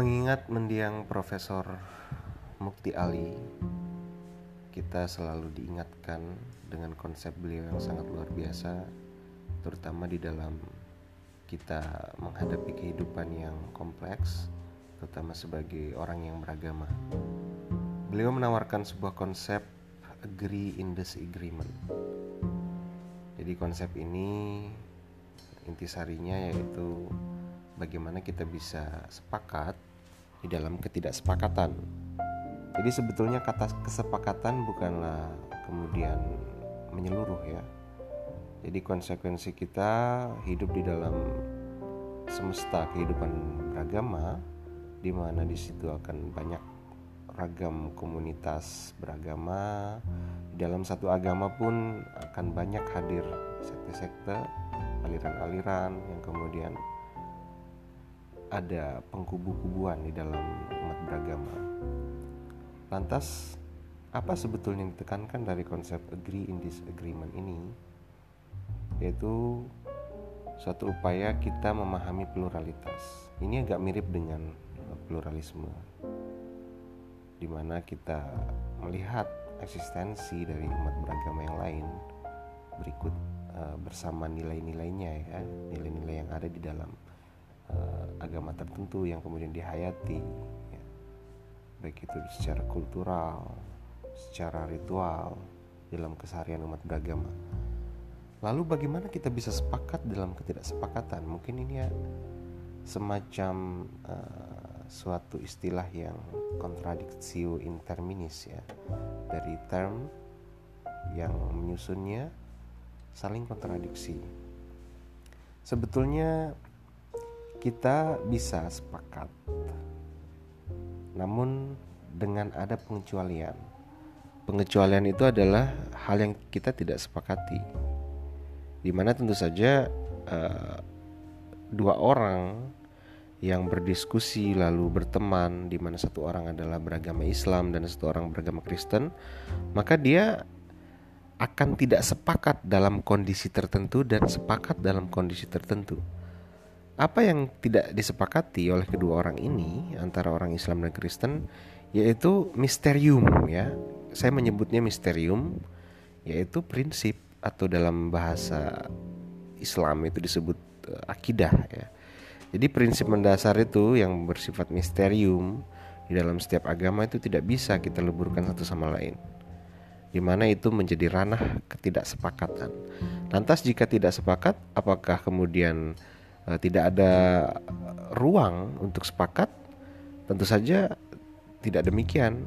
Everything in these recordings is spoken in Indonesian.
Mengingat mendiang Profesor Mukti Ali, kita selalu diingatkan dengan konsep beliau yang sangat luar biasa, terutama di dalam kita menghadapi kehidupan yang kompleks, terutama sebagai orang yang beragama. Beliau menawarkan sebuah konsep agree in disagreement. Jadi konsep ini intisarinya yaitu bagaimana kita bisa sepakat di dalam ketidaksepakatan. Jadi sebetulnya kata kesepakatan bukanlah kemudian menyeluruh ya. Jadi konsekuensi kita hidup di dalam semesta kehidupan beragama di mana di situ akan banyak ragam komunitas beragama. Di dalam satu agama pun akan banyak hadir sekte-sekte, aliran-aliran yang kemudian ada pengkubu-kubuan di dalam umat beragama. Lantas, apa sebetulnya yang ditekankan dari konsep agree in disagreement ini? Yaitu suatu upaya kita memahami pluralitas. Ini agak mirip dengan pluralisme, di mana kita melihat eksistensi dari umat beragama yang lain berikut uh, bersama nilai-nilainya ya, nilai-nilai yang ada di dalam uh, agama tertentu yang kemudian dihayati ya. baik itu secara kultural secara ritual dalam keseharian umat beragama. Lalu bagaimana kita bisa sepakat dalam ketidaksepakatan? Mungkin ini ya semacam uh, suatu istilah yang kontradiksi interminis ya. Dari term yang menyusunnya saling kontradiksi. Sebetulnya kita bisa sepakat. Namun dengan ada pengecualian. Pengecualian itu adalah hal yang kita tidak sepakati. Di mana tentu saja uh, dua orang yang berdiskusi lalu berteman di mana satu orang adalah beragama Islam dan satu orang beragama Kristen, maka dia akan tidak sepakat dalam kondisi tertentu dan sepakat dalam kondisi tertentu. Apa yang tidak disepakati oleh kedua orang ini antara orang Islam dan Kristen yaitu misterium ya. Saya menyebutnya misterium yaitu prinsip atau dalam bahasa Islam itu disebut uh, akidah ya. Jadi prinsip mendasar itu yang bersifat misterium di dalam setiap agama itu tidak bisa kita leburkan satu sama lain. Di mana itu menjadi ranah ketidaksepakatan. Lantas jika tidak sepakat, apakah kemudian tidak ada ruang untuk sepakat, tentu saja tidak demikian.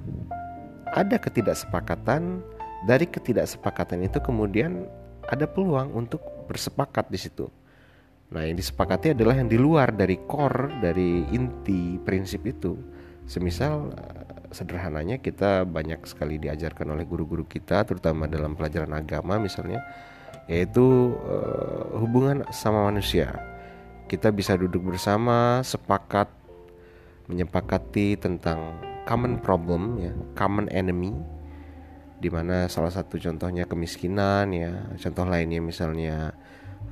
Ada ketidaksepakatan, dari ketidaksepakatan itu kemudian ada peluang untuk bersepakat di situ. Nah, yang disepakati adalah yang di luar dari core, dari inti prinsip itu. Semisal sederhananya kita banyak sekali diajarkan oleh guru-guru kita terutama dalam pelajaran agama misalnya yaitu uh, hubungan sama manusia kita bisa duduk bersama sepakat menyepakati tentang common problem ya common enemy di mana salah satu contohnya kemiskinan ya contoh lainnya misalnya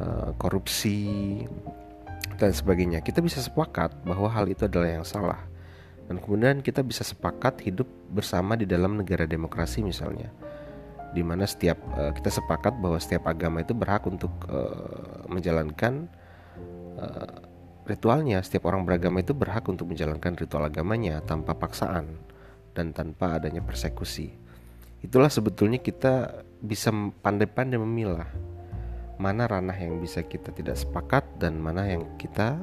uh, korupsi dan sebagainya. Kita bisa sepakat bahwa hal itu adalah yang salah. Dan kemudian kita bisa sepakat hidup bersama di dalam negara demokrasi misalnya di mana setiap uh, kita sepakat bahwa setiap agama itu berhak untuk uh, menjalankan uh, ritualnya setiap orang beragama itu berhak untuk menjalankan ritual agamanya tanpa paksaan dan tanpa adanya persekusi itulah sebetulnya kita bisa pandai-pandai memilah mana ranah yang bisa kita tidak sepakat dan mana yang kita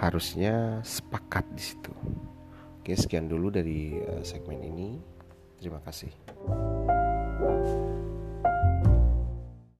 harusnya sepakat di situ. Oke, sekian dulu dari uh, segmen ini. Terima kasih.